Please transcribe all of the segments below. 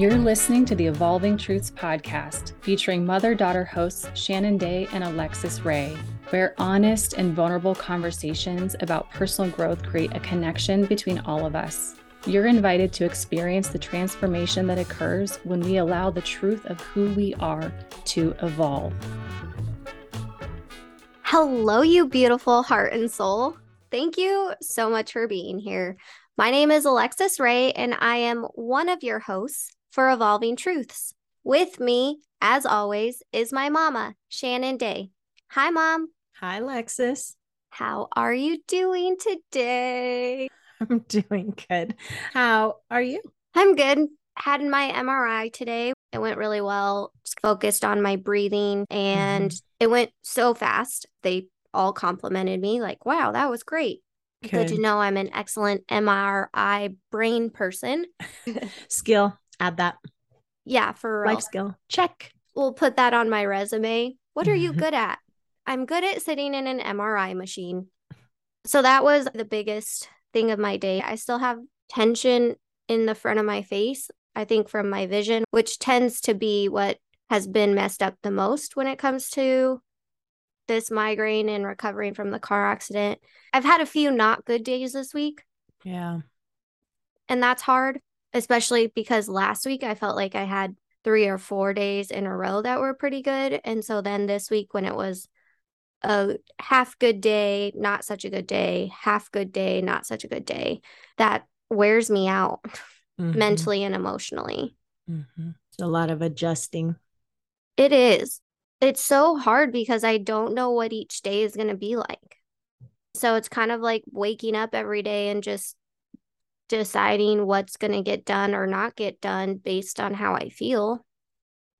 You're listening to the Evolving Truths podcast, featuring mother daughter hosts Shannon Day and Alexus Rae, where honest and vulnerable conversations about personal growth create a connection between all of us. You're invited to experience the transformation that occurs when we allow the truth of who we are to evolve. Hello, you beautiful heart and soul. Thank you so much for being here. My name is Alexus Rae, and I am one of your hosts for Evolving Truths. With me, as always, is my mama, Shannon Day. Hi, Mom. Hi, Alexus. How are you doing today? I'm doing good. How are you? I'm good. Had my MRI today. It went really well. Just focused on my breathing and mm-hmm. it went so fast. They all complimented me, like, wow, that was great. Good. good to know I'm an excellent MRI brain person. Skill add that. Yeah, for real. life skill. Check. We'll put that on my resume. What are you good at? I'm good at sitting in an MRI machine. So that was the biggest thing of my day. I still have tension in the front of my face, I think from my vision, which tends to be what has been messed up the most when it comes to this migraine and recovering from the car accident. I've had a few not good days this week. Yeah. And that's hard especially because last week I felt like I had three or four days in a row that were pretty good. And so then this week, when it was a half good day, not such a good day, half good day, not such a good day, that wears me out mm-hmm. mentally and emotionally. Mm-hmm. It's a lot of adjusting. It is. It's so hard because I don't know what each day is going to be like. So it's kind of like waking up every day and just deciding what's going to get done or not get done based on how I feel.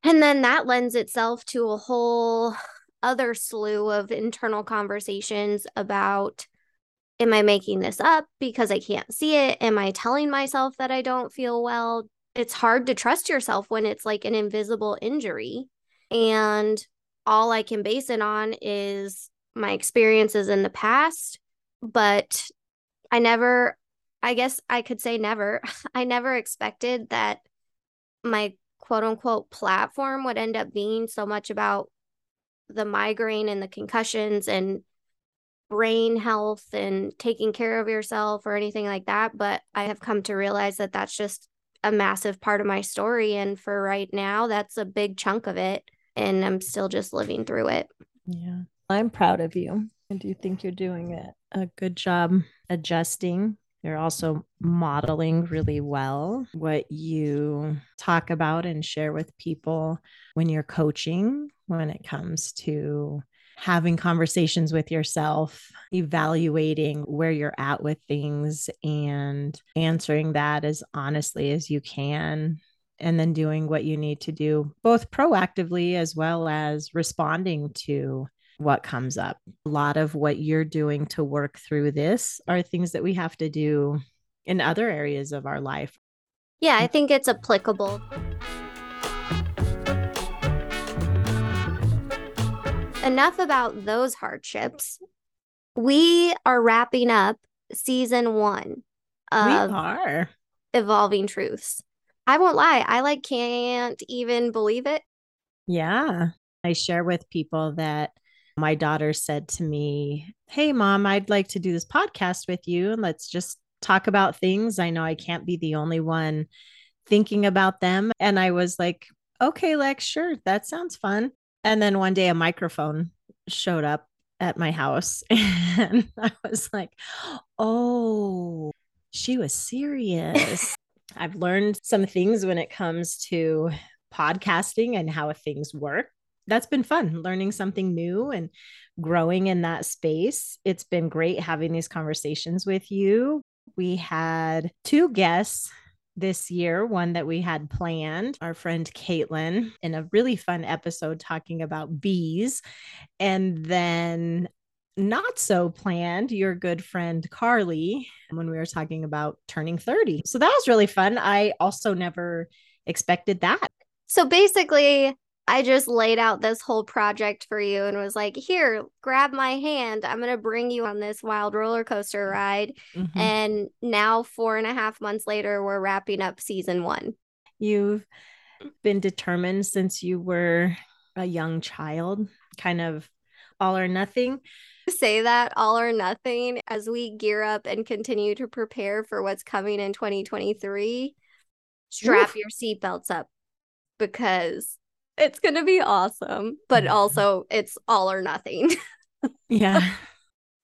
And then that lends itself to a whole other slew of internal conversations about am I making this up because I can't see it? Am I telling myself that I don't feel well? It's hard to trust yourself when it's like an invisible injury. And all I can base it on is my experiences in the past. But I never I guess I could say never. I never expected that my quote unquote platform would end up being so much about the migraine and the concussions and brain health and taking care of yourself or anything like that. But I have come to realize that that's just a massive part of my story. And for right now, that's a big chunk of it. And I'm still just living through it. Yeah. I'm proud of you. I do you think you're doing a good job adjusting you're also modeling really well what you talk about and share with people when you're coaching, when it comes to having conversations with yourself, evaluating where you're at with things, and answering that as honestly as you can. And then doing what you need to do, both proactively as well as responding to what comes up. A lot of what you're doing to work through this are things that we have to do in other areas of our life. Yeah, I think it's applicable. Enough about those hardships. We are wrapping up season one of we are. Evolving Truths. I won't lie, I like can't even believe it. Yeah. I share with people that my daughter said to me, Hey, mom, I'd like to do this podcast with you and let's just talk about things. I know I can't be the only one thinking about them. And I was like, Okay, Lex, sure, that sounds fun. And then one day a microphone showed up at my house and I was like, Oh, she was serious. I've learned some things when it comes to podcasting and how things work that's been fun learning something new and growing in that space. It's been great having these conversations with you. We had two guests this year, one that we had planned, our friend Caitlin, in a really fun episode talking about bees. And then not so planned, your good friend Carly, when we were talking about turning 30. So that was really fun. I also never expected that. So basically, I just laid out this whole project for you and was like, here, grab my hand. I'm going to bring you on this wild roller coaster ride. Mm-hmm. And now, four and a half months later, we're wrapping up season one. you've been determined since you were a young child, kind of all or nothing. Say that all or nothing as we gear up and continue to prepare for what's coming in 2023. Strap Oof. your seatbelts up because it's going to be awesome, but also it's all or nothing. yeah.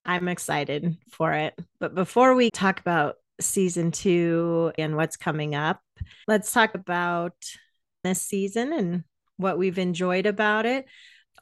I'm excited for it. But before we talk about season two and what's coming up, let's talk about this season and what we've enjoyed about it.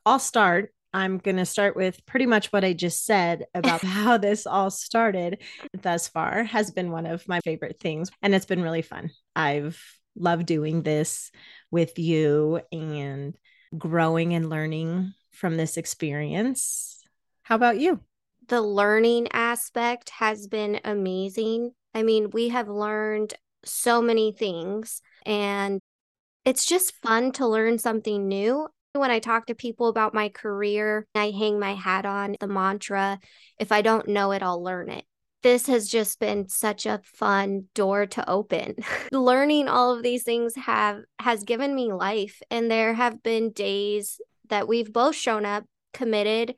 I'll start. I'm going to start with pretty much what I just said about how this all started thus far has been one of my favorite things and it's been really fun. I've loved doing this with you and growing and learning from this experience. How about you? The learning aspect has been amazing. I mean, we have learned so many things and it's just fun to learn something new. When I talk to people about my career, I hang my hat on the mantra if I don't know it, I'll learn it. This has just been such a fun door to open. Learning all of these things have has given me life and there have been days that we've both shown up committed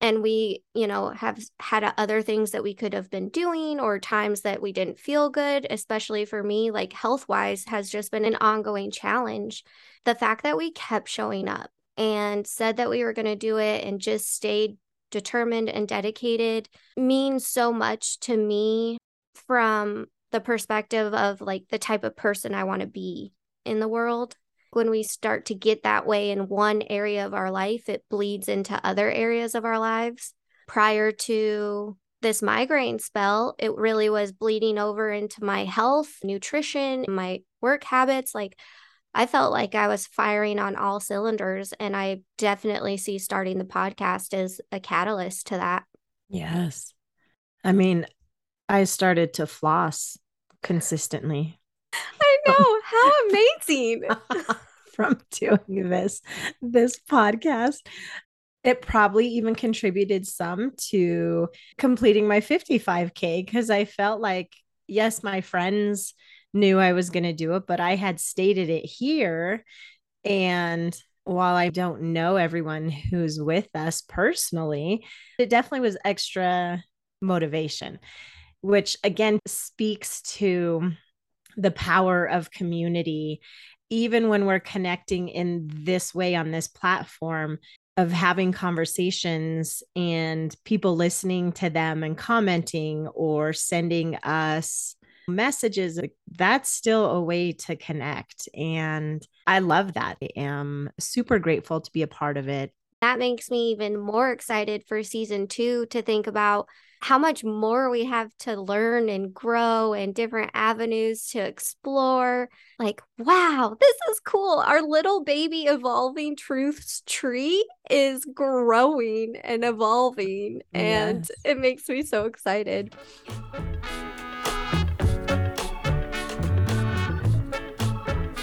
and we you know have had other things that we could have been doing or times that we didn't feel good especially for me like health wise has just been an ongoing challenge the fact that we kept showing up and said that we were going to do it and just stayed determined and dedicated means so much to me from the perspective of like the type of person I want to be in the world when we start to get that way in one area of our life, it bleeds into other areas of our lives. Prior to this migraine spell, it really was bleeding over into my health, nutrition, my work habits. Like I felt like I was firing on all cylinders. And I definitely see starting the podcast as a catalyst to that. Yes. I mean, I started to floss consistently. I know. How amazing. from doing this this podcast it probably even contributed some to completing my 55k because i felt like yes my friends knew i was going to do it but i had stated it here. And while i don't know everyone who's with us personally it definitely was extra motivation which again speaks to the power of community. Even when we're connecting in this way on this platform of having conversations and people listening to them and commenting or sending us messages that's still a way to connect and i love that i am super grateful to be a part of it that makes me even more excited for season two to think about how much more we have to learn and grow and different avenues to explore. Like, wow, this is cool. Our little baby evolving truths tree is growing and evolving, and yes. it makes me so excited.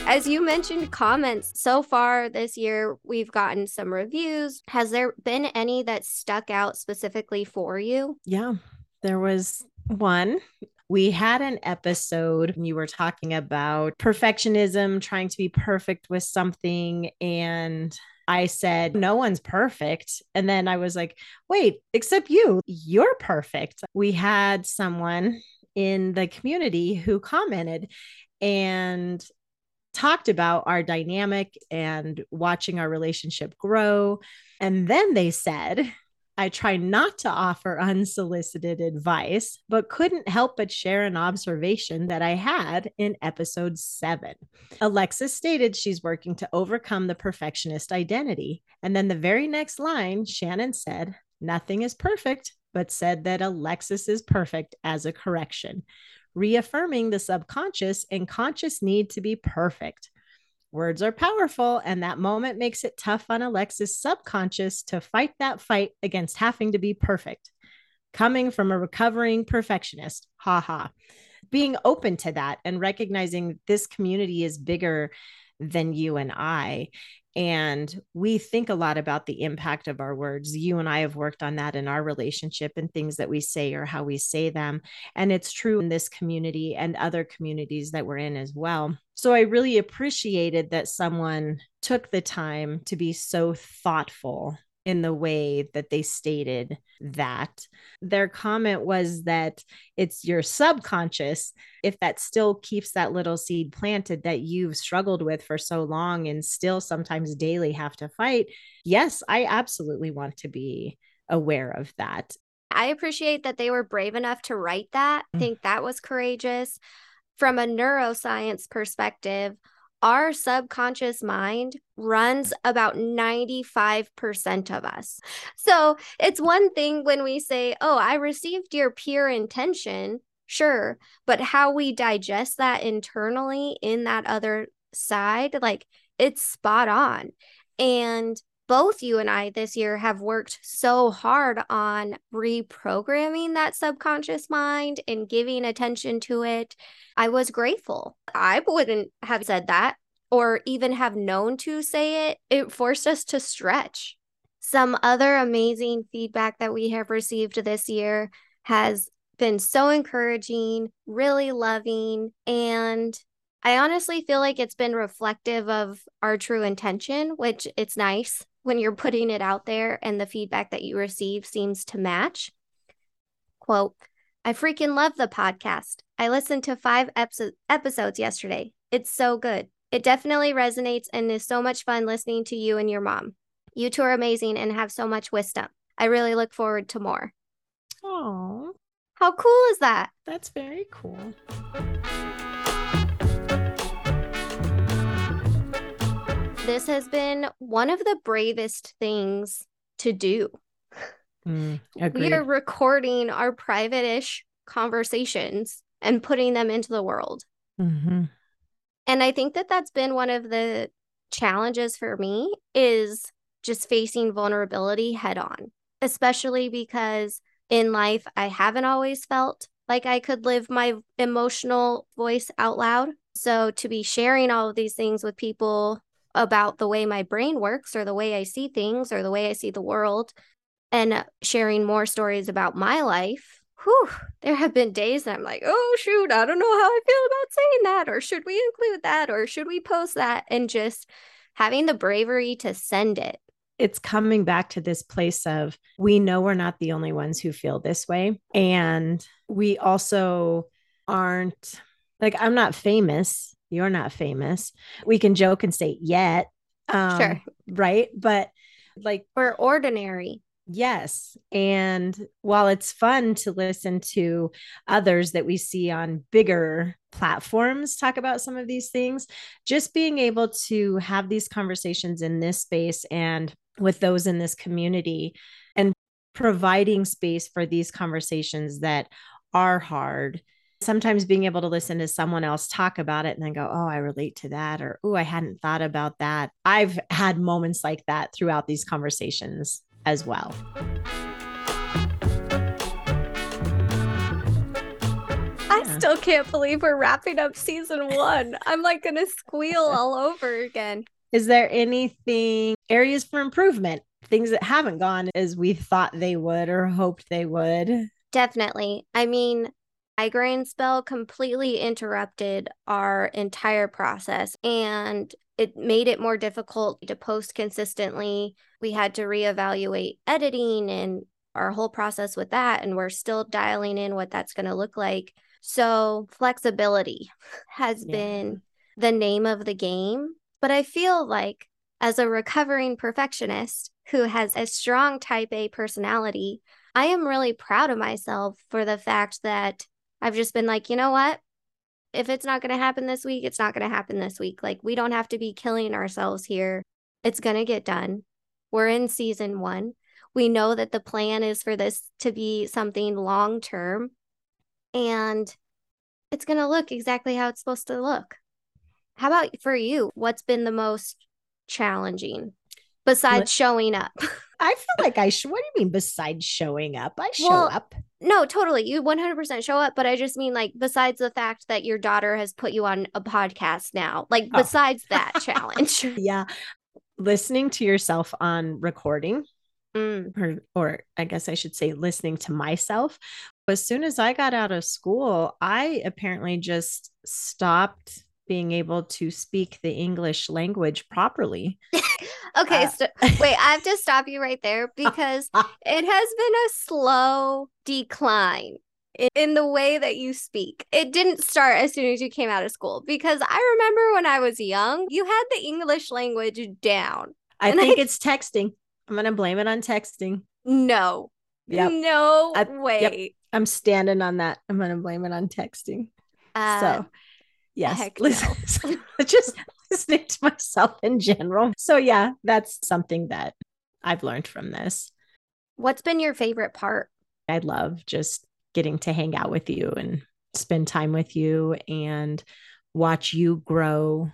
As you mentioned comments, so far this year, we've gotten some reviews. Has there been any that stuck out specifically for you? Yeah, there was one. We had an episode you were talking about perfectionism, trying to be perfect with something. And I said, No one's perfect. And then I was like, Wait, except you, you're perfect. We had someone in the community who commented and talked about our dynamic and watching our relationship grow. And then they said, I try not to offer unsolicited advice, but couldn't help but share an observation that I had in episode seven. Alexus stated she's working to overcome the perfectionist identity. And then the very next line, Shannon said, Nothing is perfect, but said that Alexus is perfect as a correction reaffirming the subconscious and conscious need to be perfect. Words are powerful, and that moment makes it tough on Alexus' subconscious to fight that fight against having to be perfect. Coming from a recovering perfectionist, haha. Ha. Being open to that and recognizing this community is bigger than you and I. And we think a lot about the impact of our words. You and I have worked on that in our relationship and things that we say or how we say them. And it's true in this community and other communities that we're in as well. So I really appreciated that someone took the time to be so thoughtful in the way that they stated that. Their comment was that it's your subconscious, if that still keeps that little seed planted that you've struggled with for so long and still sometimes daily have to fight. Yes, I absolutely want to be aware of that. I appreciate that they were brave enough to write that. I mm. think that was courageous. From a neuroscience perspective, our subconscious mind runs about 95% of us. So it's one thing when we say, Oh, I received your pure intention. Sure. But how we digest that internally in that other side, like it's spot on. And both you and I this year have worked so hard on reprogramming that subconscious mind and giving attention to it. I was grateful. I wouldn't have said that or even have known to say it. It forced us to stretch. Some other amazing feedback that we have received this year has been so encouraging, really loving, and I honestly feel like it's been reflective of our true intention, which it's nice when you're putting it out there and the feedback that you receive seems to match. Quote, I freaking love the podcast. I listened to five epi- episodes yesterday. It's so good. It definitely resonates and is so much fun listening to you and your mom. You two are amazing and have so much wisdom. I really look forward to more. Oh, how cool is that? That's very cool. This has been one of the bravest things to do. Mm, we are recording our private ish conversations and putting them into the world. Mm-hmm. And I think that that's been one of the challenges for me is just facing vulnerability head on, especially because in life I haven't always felt like I could live my emotional voice out loud. So to be sharing all of these things with people about the way my brain works or the way I see things or the way I see the world and sharing more stories about my life. Whew, there have been days that I'm like, oh, shoot, I don't know how I feel about saying that. Or should we include that? Or should we post that? And just having the bravery to send it. It's coming back to this place of we know we're not the only ones who feel this way. And we also aren't like, I'm not famous you're not famous. We can joke and say yet. Um, sure. Right. But like we're ordinary. Yes. And while it's fun to listen to others that we see on bigger platforms talk about some of these things, just being able to have these conversations in this space and with those in this community and providing space for these conversations that are hard sometimes being able to listen to someone else talk about it and then go, oh, I relate to that, or oh, I hadn't thought about that. I've had moments like that throughout these conversations as well. I still can't believe we're wrapping up season one. I'm like going to squeal all over again. Is there anything, areas for improvement, things that haven't gone as we thought they would or hoped they would? Definitely. I mean, migraine spell completely interrupted our entire process and it made it more difficult to post consistently. We had to reevaluate editing and our whole process with that. And we're still dialing in what that's going to look like. So, flexibility has yeah. been the name of the game. But I feel like, as a recovering perfectionist who has a strong type A personality, I am really proud of myself for the fact that I've just been like, you know what? If it's not going to happen this week, it's not going to happen this week. Like, we don't have to be killing ourselves here. It's going to get done. We're in season one. We know that the plan is for this to be something long term and it's going to look exactly how it's supposed to look. How about for you? What's been the most challenging besides showing up? I feel like I should. What do you mean besides showing up? I show well, up. No, totally. You 100% show up, but I just mean like besides the fact that your daughter has put you on a podcast now, like Oh. besides that challenge. Yeah. Listening to yourself on recording, Mm, or, or I guess I should say, listening to myself. As soon as I got out of school, I apparently just stopped being able to speak the English language properly. Okay, Uh, so wait, I have to stop you right there because it has been a slow decline in the way that you speak. It didn't start as soon as you came out of school because I remember when I was young, you had the English language down. I And I- think it's texting. I'm going to blame it on texting. No. Yep. No I- way. I'm standing on that. I'm going to blame it on texting. Uh, so, yes, listen, just listening to myself in general. So, yeah, that's something that I've learned from this. what's been your favorite part? I love just getting to hang out with you and spend time with you and watch you grow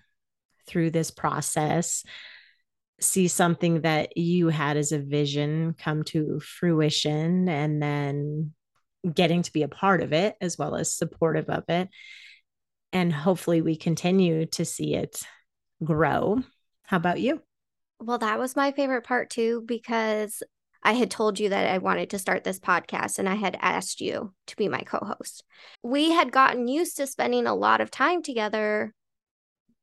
through this process. See something that you had as a vision come to fruition and then getting to be a part of it as well as supportive of it. And hopefully, we continue to see it grow. How about you? Well, that was my favorite part too, because I had told you that I wanted to start this podcast and I had asked you to be my co host. We had gotten used to spending a lot of time together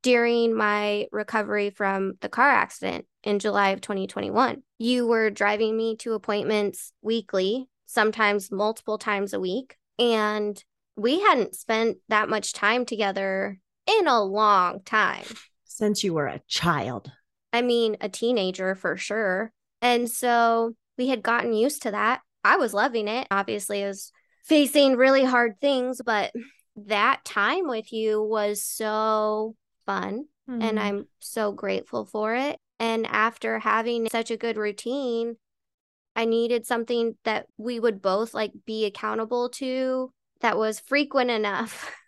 during my recovery from the car accident in July of 2021. You were driving me to appointments weekly, sometimes multiple times a week. And we hadn't spent that much time together in a long time. Since you were a child, I mean, a teenager for sure. And so we had gotten used to that. I was loving it. Obviously, I was facing really hard things, but that time with you was so fun. Mm-hmm. And I'm so grateful for it. And after having such a good routine, I needed something that we would both like be accountable to that was frequent enough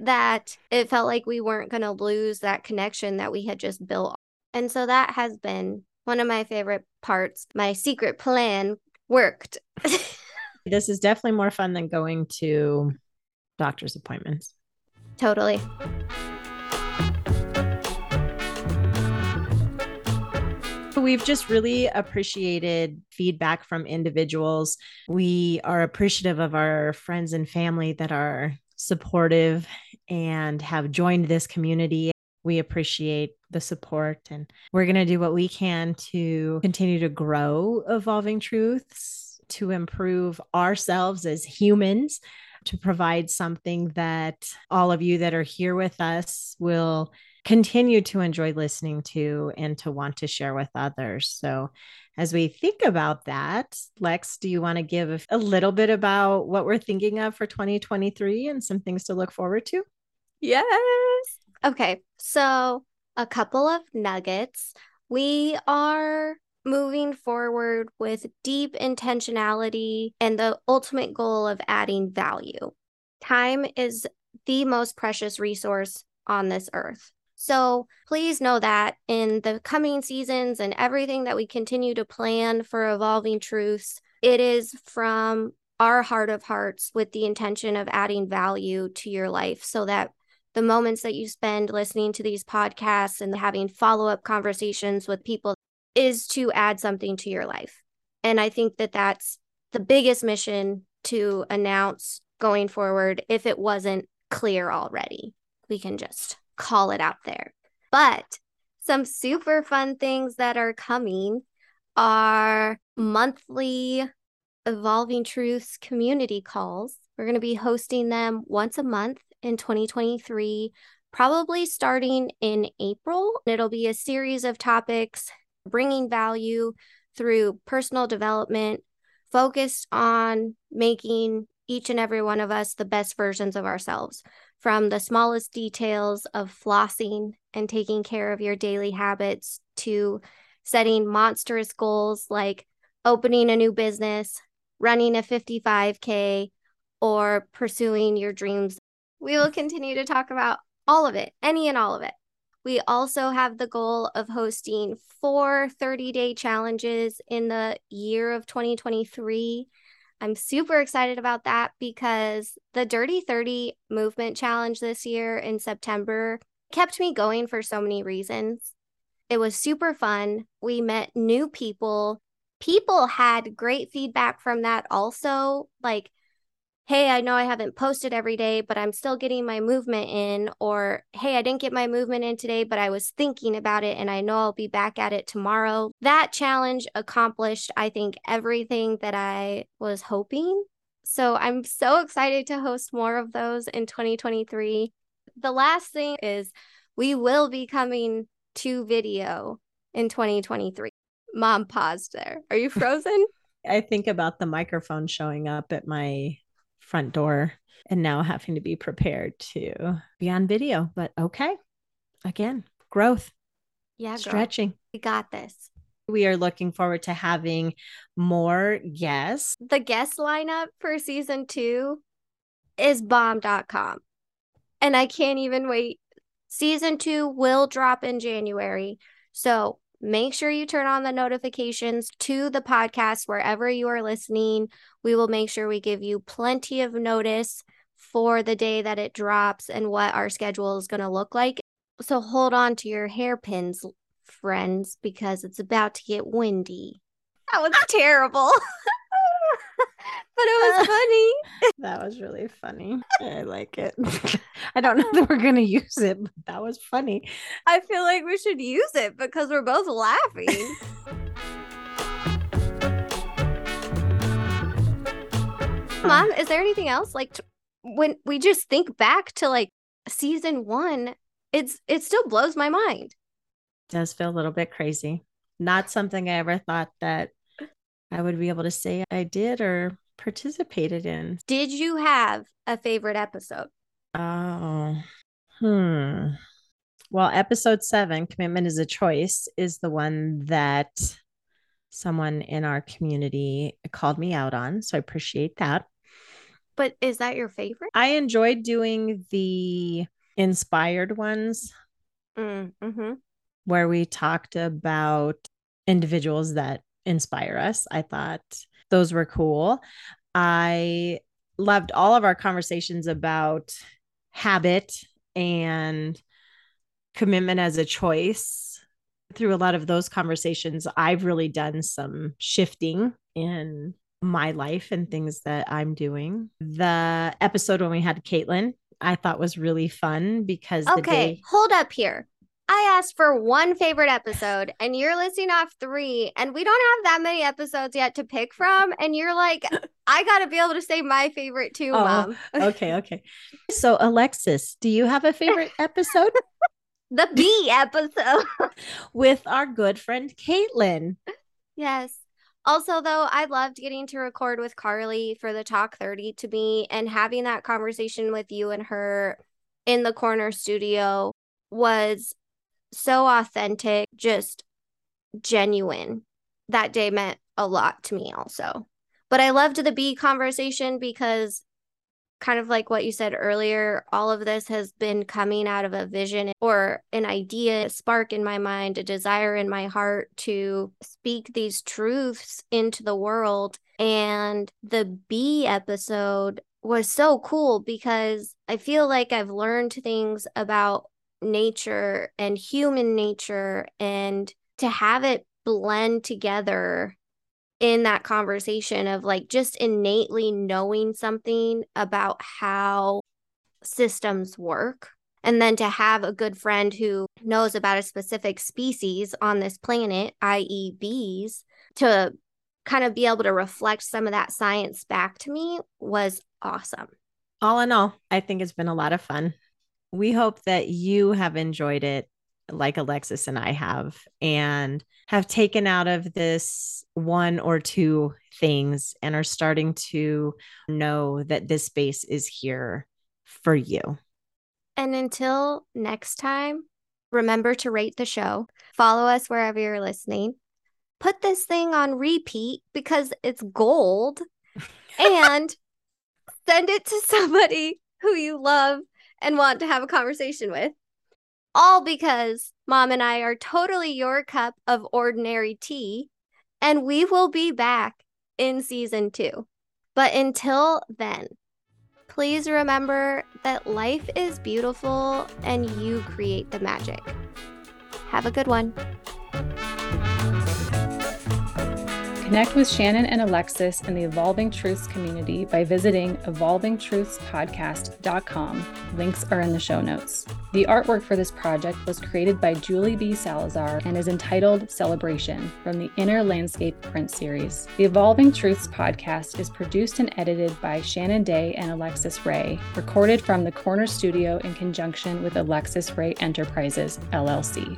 that it felt like we weren't going to lose that connection that we had just built. And so that has been one of my favorite parts. My secret plan worked. this is definitely more fun than going to doctor's appointments. totally. We've just really appreciated feedback from individuals. We are appreciative of our friends and family that are supportive and have joined this community. We appreciate the support, and we're going to do what we can to continue to grow Evolving Truths, to improve ourselves as humans, to provide something that all of you that are here with us will continue to enjoy listening to and to want to share with others. So, as we think about that, Lex, do you want to give a little bit about what we're thinking of for 2023 and some things to look forward to? Yes. Okay. So, a couple of nuggets. We are moving forward with deep intentionality and the ultimate goal of adding value. Time is the most precious resource on this earth. So please know that in the coming seasons and everything that we continue to plan for Evolving Truths, it is from our heart of hearts with the intention of adding value to your life so that the moments that you spend listening to these podcasts and having follow up conversations with people is to add something to your life. And I think that that's the biggest mission to announce going forward if it wasn't clear already. We can just call it out there. But some super fun things that are coming are monthly Evolving Truths community calls. We're going to be hosting them once a month in 2023, probably starting in April. It'll be a series of topics bringing value through personal development, focused on making each and every one of us the best versions of ourselves, from the smallest details of flossing and taking care of your daily habits to setting monstrous goals like opening a new business, running a 55K, or pursuing your dreams. We will continue to talk about all of it, any and all of it. We also have the goal of hosting four 30 day challenges in the year of 2023. I'm super excited about that because the Dirty 30 movement challenge this year in September kept me going for so many reasons. It was super fun. We met new people. People had great feedback from that also. Like, hey, I know I haven't posted every day, but I'm still getting my movement in. Or, hey, I didn't get my movement in today, but I was thinking about it and I know I'll be back at it tomorrow. That challenge accomplished, I think, everything that I was hoping. So I'm so excited to host more of those in 2023. The last thing is we will be coming to video in 2023. Mom paused there. Are you frozen? I think about the microphone showing up at my front door and now having to be prepared to be on video. But okay, again, growth. Yeah, girl. stretching. We got this. We are looking forward to having more guests. The guest lineup for season two is bomb.com. And I can't even wait. Season two will drop in January. So make sure you turn on the notifications to the podcast wherever you are listening. We will make sure we give you plenty of notice for the day that it drops and what our schedule is going to look like. So hold on to your hairpins, friends, because it's about to get windy. That was terrible. but it was uh, funny. that was really funny. I like it. I don't know that we're going to use it, but that was funny. I feel like we should use it because we're both laughing. Mom, is there anything else like t- when we just think back to like season 1, it's it still blows my mind. Does feel a little bit crazy. Not something I ever thought that I would be able to say I did or participated in. Did you have a favorite episode? Oh, hmm. Well, episode seven, Commitment is a Choice, is the one that someone in our community called me out on. So I appreciate that. But is that your favorite? I enjoyed doing the inspired ones Mm, hmm where we talked about individuals that inspire us. I thought those were cool. I loved all of our conversations about habit and commitment as a choice. Through a lot of those conversations, I've really done some shifting in my life and things that I'm doing. The episode when we had Caitlin, I thought was really fun because the Okay, day hold up here. I asked for one favorite episode and you're listing off three, and we don't have that many episodes yet to pick from. And you're like, I got to be able to say my favorite too, Oh, mom. okay, okay. So, Alexus, do you have a favorite episode The Bee episode. with our good friend Caitlin? yes. Also, though, I loved getting to record with Carly for the Talk 30 to me and having that conversation with you and her in the corner studio was so authentic, just genuine. That day meant a lot to me, also. But I loved the Bee conversation because, kind of like what you said earlier, all of this has been coming out of a vision or an idea, a spark in my mind, a desire in my heart to speak these truths into the world. And the Bee episode was so cool because I feel like I've learned things about nature and human nature and to have it blend together in that conversation of like just innately knowing something about how systems work and then to have a good friend who knows about a specific species on this planet i.e. bees to kind of be able to reflect some of that science back to me was awesome All in all, I think it's been a lot of fun. We hope that you have enjoyed it like Alexus and I have and have taken out of this one or two things and are starting to know that this space is here for you. And until next time, remember to rate the show, follow us wherever you're listening, put this thing on repeat because it's gold, and send it to somebody who you love and want to have a conversation with. All because mom and I are totally your cup of ordinary tea, and we will be back in season two. But until then, please remember that life is beautiful and you create the magic. Have a good one. Connect with Shannon and Alexus in the Evolving Truths community by visiting evolvingtruthspodcast.com. Links are in the show notes. The artwork for this project was created by Julie B. Salazar and is entitled Celebration from the Inner Landscape print series. The Evolving Truths podcast is produced and edited by Shannon Day and Alexus Rae, recorded from the Corner Studio in conjunction with Alexus Rae Enterprises, LLC.